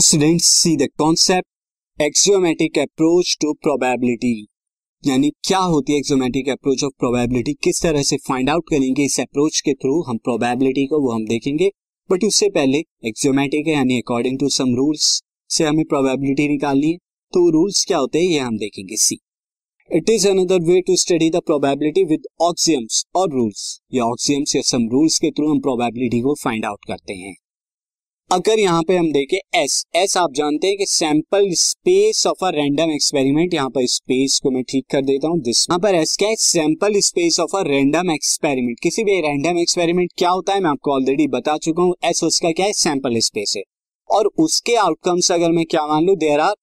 Now students see the concept axiomatic approach to probability यानी क्या होती है एक्सियोमेटिक अप्रोच ऑफ़ प्रोबेबिलिटी किस तरह से फाइंड आउट करेंगे इस अप्रोच के थ्रू हम प्रोबेबिलिटी को, वो हम देखेंगे। बट उससे पहले एक्सियोमेटिक है, यानी अकॉर्डिंग टू सम रूल्स से हमें प्रोबेबिलिटी निकालनी है। तो रूल्स क्या होते हैं, ये हम देखेंगे see it is another way to study the probability with axioms और रूल्स या ऑक्सियम्स या सम रूल्स के थ्रू हम प्रोबेबिलिटी को फाइंड आउट करते हैं। अगर यहाँ पे हम देखें एस एस आप जानते हैं कि sample space of a random experiment यहाँ पर स्पेस को मैं ठीक कर देता हूँ दिस यहाँ पर एस क्या है? Sample space of a random experiment किसी भी रैंडम एक्सपेरिमेंट क्या होता है, मैं आपको ऑलरेडी बता चुका हूँ एस उसका क्या है? सैंपल स्पेस है। और उसके आउटकम्स अगर मैं क्या मान लू देर आर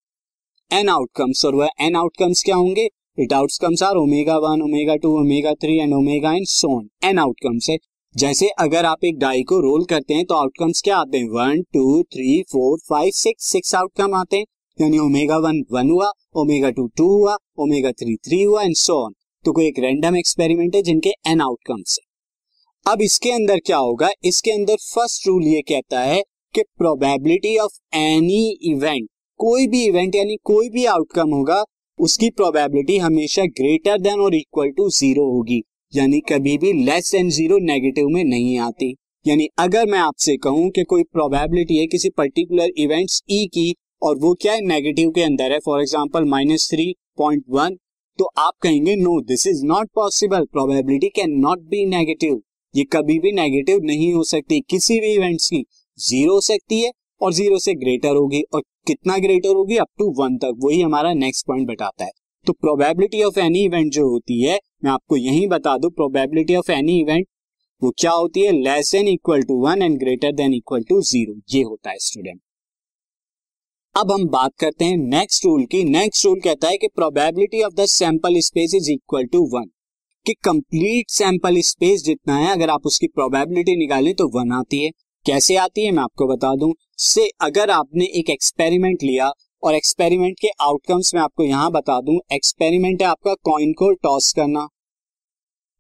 एन आउटकम्स और वह एन आउटकम्स क्या होंगे? It outcomes are omega one omega two omega three and omega n so n outcomes है। जैसे अगर आप एक डाई को रोल करते हैं तो आउटकम्स क्या आते हैं? One two three four five six six outcome आते हैं। यानी ओमेगा वन वन हुआ ओमेगा टू टू हुआ ओमेगा थ्री थ्री हुआ एंड सो ऑन तो कोई एक रैंडम एक्सपेरिमेंट है जिनके एन आउटकम्स है। अब इसके अंदर क्या होगा? इसके अंदर फ़र्स्ट रूल ये कहता है कि प्रोबेबिलिटी ऑफ़ एनी इवेंट कोई भी इवेंट यानी कोई भी आउटकम होगा, उसकी प्रोबेबिलिटी हमेशा ग्रेटर देन और इक्वल टू ज़ीरो होगी। यानी कभी भी लेस देन ज़ीरो नेगेटिव में नहीं आती। यानी अगर मैं आपसे कहूँ कि कोई प्रोबेबिलिटी है किसी पर्टिकुलर इवेंट्स ई की, और वो क्या है नेगेटिव के अंदर है for example minus three point one तो आप कहेंगे no this is not possible probability can not be negative ये कभी भी नेगेटिव नहीं हो सकती किसी भी इवेंट्स की। ज़ीरो हो सकती है और ज़ीरो से ग्रेटर होगी, और कितना ग्रेटर होगी? अप टू वन तक। वही हमारा नेक्स्ट पॉइंट बताता है। तो प्रोबेबिलिटी ऑफ़ एनी इवेंट जो होती है मैं आपको यही बता दू प्रोबेबिलिटी ऑफ़ एनी इवेंट वो क्या होती है? Less than equal to one and greater than equal to zero ये होता है स्टूडेंट अब हम बात करते हैं नेक्स्ट रूल की। नेक्स्ट रूल कहता है कि probability of the sample space is equal to one कि कंप्लीट सैंपल स्पेस जितना है, अगर आप उसकी प्रोबेबिलिटी निकालें तो वन आती है। कैसे आती है? मैं आपको बता दूँ। से अगर आपने एक एक्सपेरिमेंट लिया और एक्सपेरिमेंट के आउटकम्स में आपको यहाँ बता दूँ। एक्सपेरिमेंट है आपका कॉइन को टॉस करना।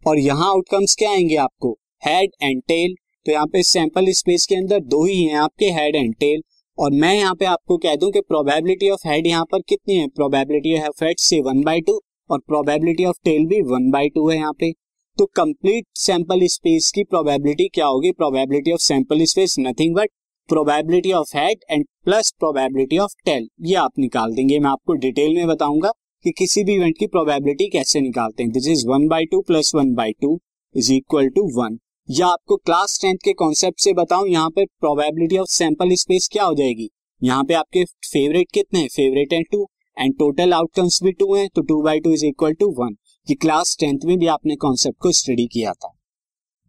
और यहाँ आउटकम्स क्या आएँगे आपको? हेड एंड टेल तो यहाँ पे सैंपल स्पेस के अंदर दो ही हैं आपके हेड एंड टेल और मैं यहाँ पे आपको कह दूँ कि प्रोबेबिलिटी ऑफ़ हेड यहाँ पर कितनी है? प्रोबेबिलिटी ऑफ़ हेड से वन बाई टू और प्रोबेबिलिटी ऑफ़ टेल भी वन बाई टू है यहाँ पे। तो कंप्लीट सैंपल स्पेस की प्रोबेबिलिटी क्या होगी? Probability of sample space nothing but probability of head and plus probability of tail ये आप निकाल देंगे, मैं आपको डिटेल में बताऊँगा कि किसी भी इवेंट की प्रोबेबिलिटी कैसे निकालते हैं। This is one by two plus one by two is equal to one या आपको क्लास टेंथ के कॉन्सेप्ट से बताऊँ, यहाँ पे प्रोबेबिलिटी ऑफ़ सैंपल स्पेस क्या हो जाएगी? यहाँ पे आपके फेवरेट कितने हैं? Favourite and two and total outcomes भी टू हैं तो two by two is equal to one ये क्लास टेंथ में भी आपने कॉन्सेप्ट को स्टडी किया था।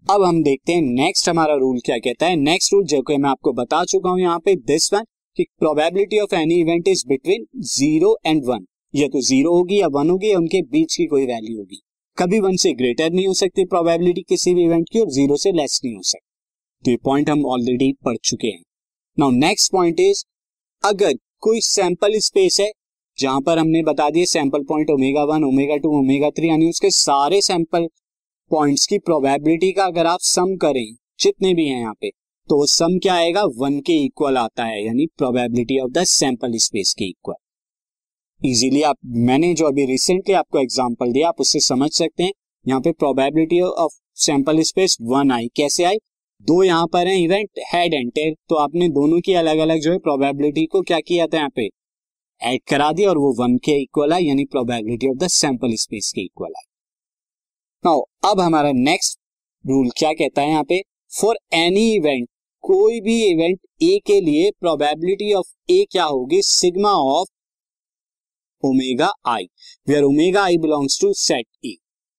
अब हम देखते हैं नेक्स्ट हमारा रूल क्या कहता है। नेक्स्ट रूल जो कि मैं आपको बता चुका हूँ यहाँ पे दिस वन कि probability of any event is between zero and one ये तो ज़ीरो होगी या वन होगी, या उनके बीच की कोई वैल्यू होगी। कभी वन से ग्रेटर नहीं हो सकती प्रोबेबिलिटी किसी भी इवेंट की, और ज़ीरो से लेस नहीं हो सकती। तो ये पॉइंट हम ऑलरेडी पढ़ चुके हैं। नाउ नेक्स्ट पॉइंट इज़ अगर कोई सैंपल स्पेस है, जहाँ पर हमने बता दिए sample point omega one omega two omega three यानी उसके सारे सैंपल पॉइंट्स की प्रोबेबिलिटी का अगर आप सम करें, जितने भी हैं यहाँ पे तो सम क्या आएगा? वन के इक्वल आता है, यानी probability of the sample space के इक्वल इजीली आप, मैंने जो अभी रिसेंटली आपको एग्जांपल दिया, आप उससे समझ सकते हैं। यहाँ पे probability of sample space one आई। कैसे आई? दो यहाँ पर है इवेंट हेड एंड टेल तो आपने दोनों की अलग अलग जो है प्रोबेबिलिटी को क्या किया था यहाँ पे? ऐड करा दिया और वो वन के इक्वल है यानी probability of the sample space के इक्वल है नाउ अब हमारा नेक्स्ट रूल क्या कहता है यहाँ पे? फॉर एनी इवेंट कोई भी इवेंट ए के लिए प्रोबेबिलिटी ऑफ़ ए क्या होगी? Sigma of omega i where omega i belongs to set A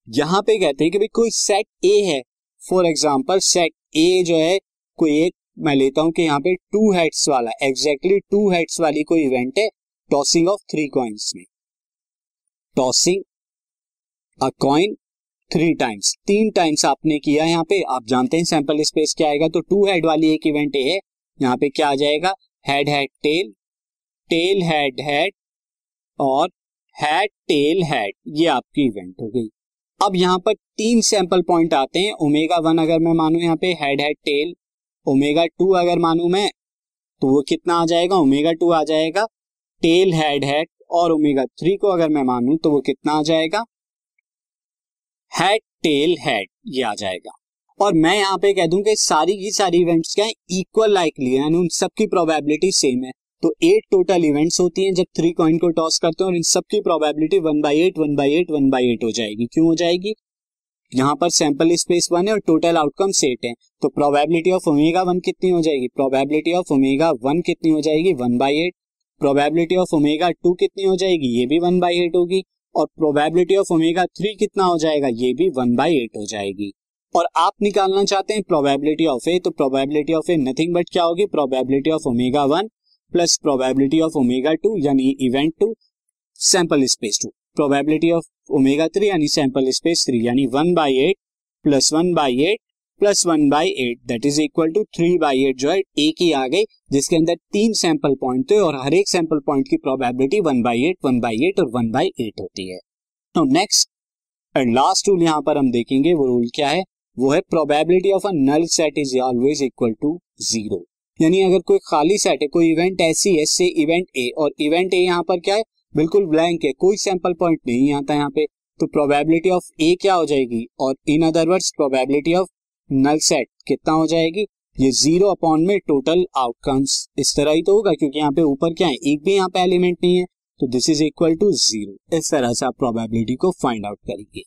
यहाँ पे कहते हैं कि भाई कोई सेट ए है। फॉर एग्ज़ाम्पल सेट ए जो है, कोई एक, मैं लेता हूँ कि यहाँ पे टू हेड्स वाला एग्जैक्टली टू हेड्स वाली कोई इवेंट है टॉसिंग ऑफ़ थ्री कॉइन्स में। Tossing a coin three times तीन टाइम्स आपने किया यहाँ पे। आप जानते हैं सैंपल स्पेस क्या आएगा? तो टू हेड वाली एक इवेंट है। यहाँ पे क्या आ जाएगा? Head head tail tail head head और हेड टेल हेड ये आपकी इवेंट हो गई। अब यहाँ पर तीन सैंपल पॉइंट आते हैं। ओमेगा वन अगर मैं मानू यहाँ पे head head tail omega two अगर मानू मैं तो वो कितना आ जाएगा? ओमेगा टू आ जाएगा। टेल हेड हेड और ओमेगा थ्री को अगर मैं मानू तो वो कितना आ जाएगा? हेड टेल हेड ये आ जाएगा। और मैं यहाँ पे कह दूँ कि सारी की सारी इवेंट्स क्या है इक्वल लाइकली यानी उन सबकी प्रोबेबिलिटी सेम है। तो एट टोटल इवेंट्स होती हैं, जब थ्री कॉइन को टॉस करते हैं और इन सबकी probability one by eight one by eight one by eight हो जाएगी। क्यों हो जाएगी? यहाँ पर सैंपल स्पेस वन है और टोटल आउटकम सेट है। तो प्रोबेबिलिटी ऑफ़ ओमेगा वन कितनी हो जाएगी? प्रोबेबिलिटी ऑफ़ ओमेगा वन कितनी हो जाएगी? One by eight probability of omega two कितनी हो जाएगी? ये भी वन बाई एट होगी। और प्रोबेबिलिटी ऑफ़ ओमेगा थ्री कितना हो जाएगा? ये भी वन बाई एट हो जाएगी। और आप निकालना चाहते हैं प्रोबेबिलिटी ऑफ़ ए तो probability of A nothing but क्या होगी? Probability of omega one plus probability of omega two यानी event two sample space two probability of omega three यानी सैंपल स्पेस थ्री यानी one by eight plus one by eight plus one by eight that is equal to three by eight जो है एक ही आ गई, जिसके अंदर तीन सैंपल पॉइंट थे और हर एक सैंपल पॉइंट की probability one by eight one by eight और वन बाई एट होती है। तो नेक्स्ट एंड लास्ट रूल यहाँ पर हम देखेंगे, वो रूल क्या है? वो है probability of a null set is always equal to zero यानी अगर कोई खाली सेट है, कोई इवेंट ऐसी है से इवेंट ए और इवेंट ए यहाँ पर क्या है? बिल्कुल ब्लैंक है, कोई सैंपल पॉइंट नहीं आता यहाँ पे। तो प्रोबेबिलिटी ऑफ़ ए क्या हो जाएगी? और in other words probability of null set कितना हो जाएगी? ये ज़ीरो अपॉन में टोटल आउटकम्स इस तरह ही तो होगा, क्योंकि यहाँ पे ऊपर क्या है? एक भी यहाँ पे एलिमेंट नहीं है तो this is equal to zero इस तरह से आप प्रोबेबिलिटी को फाइंड आउट करेंगे।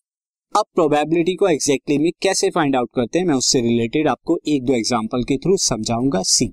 अब प्रोबेबिलिटी को एग्जैक्टली exactly में कैसे फाइंड आउट करते हैं? मैं उससे रिलेटेड आपको एक दो एग्ज़ाम्पल के थ्रू समझाऊँगा see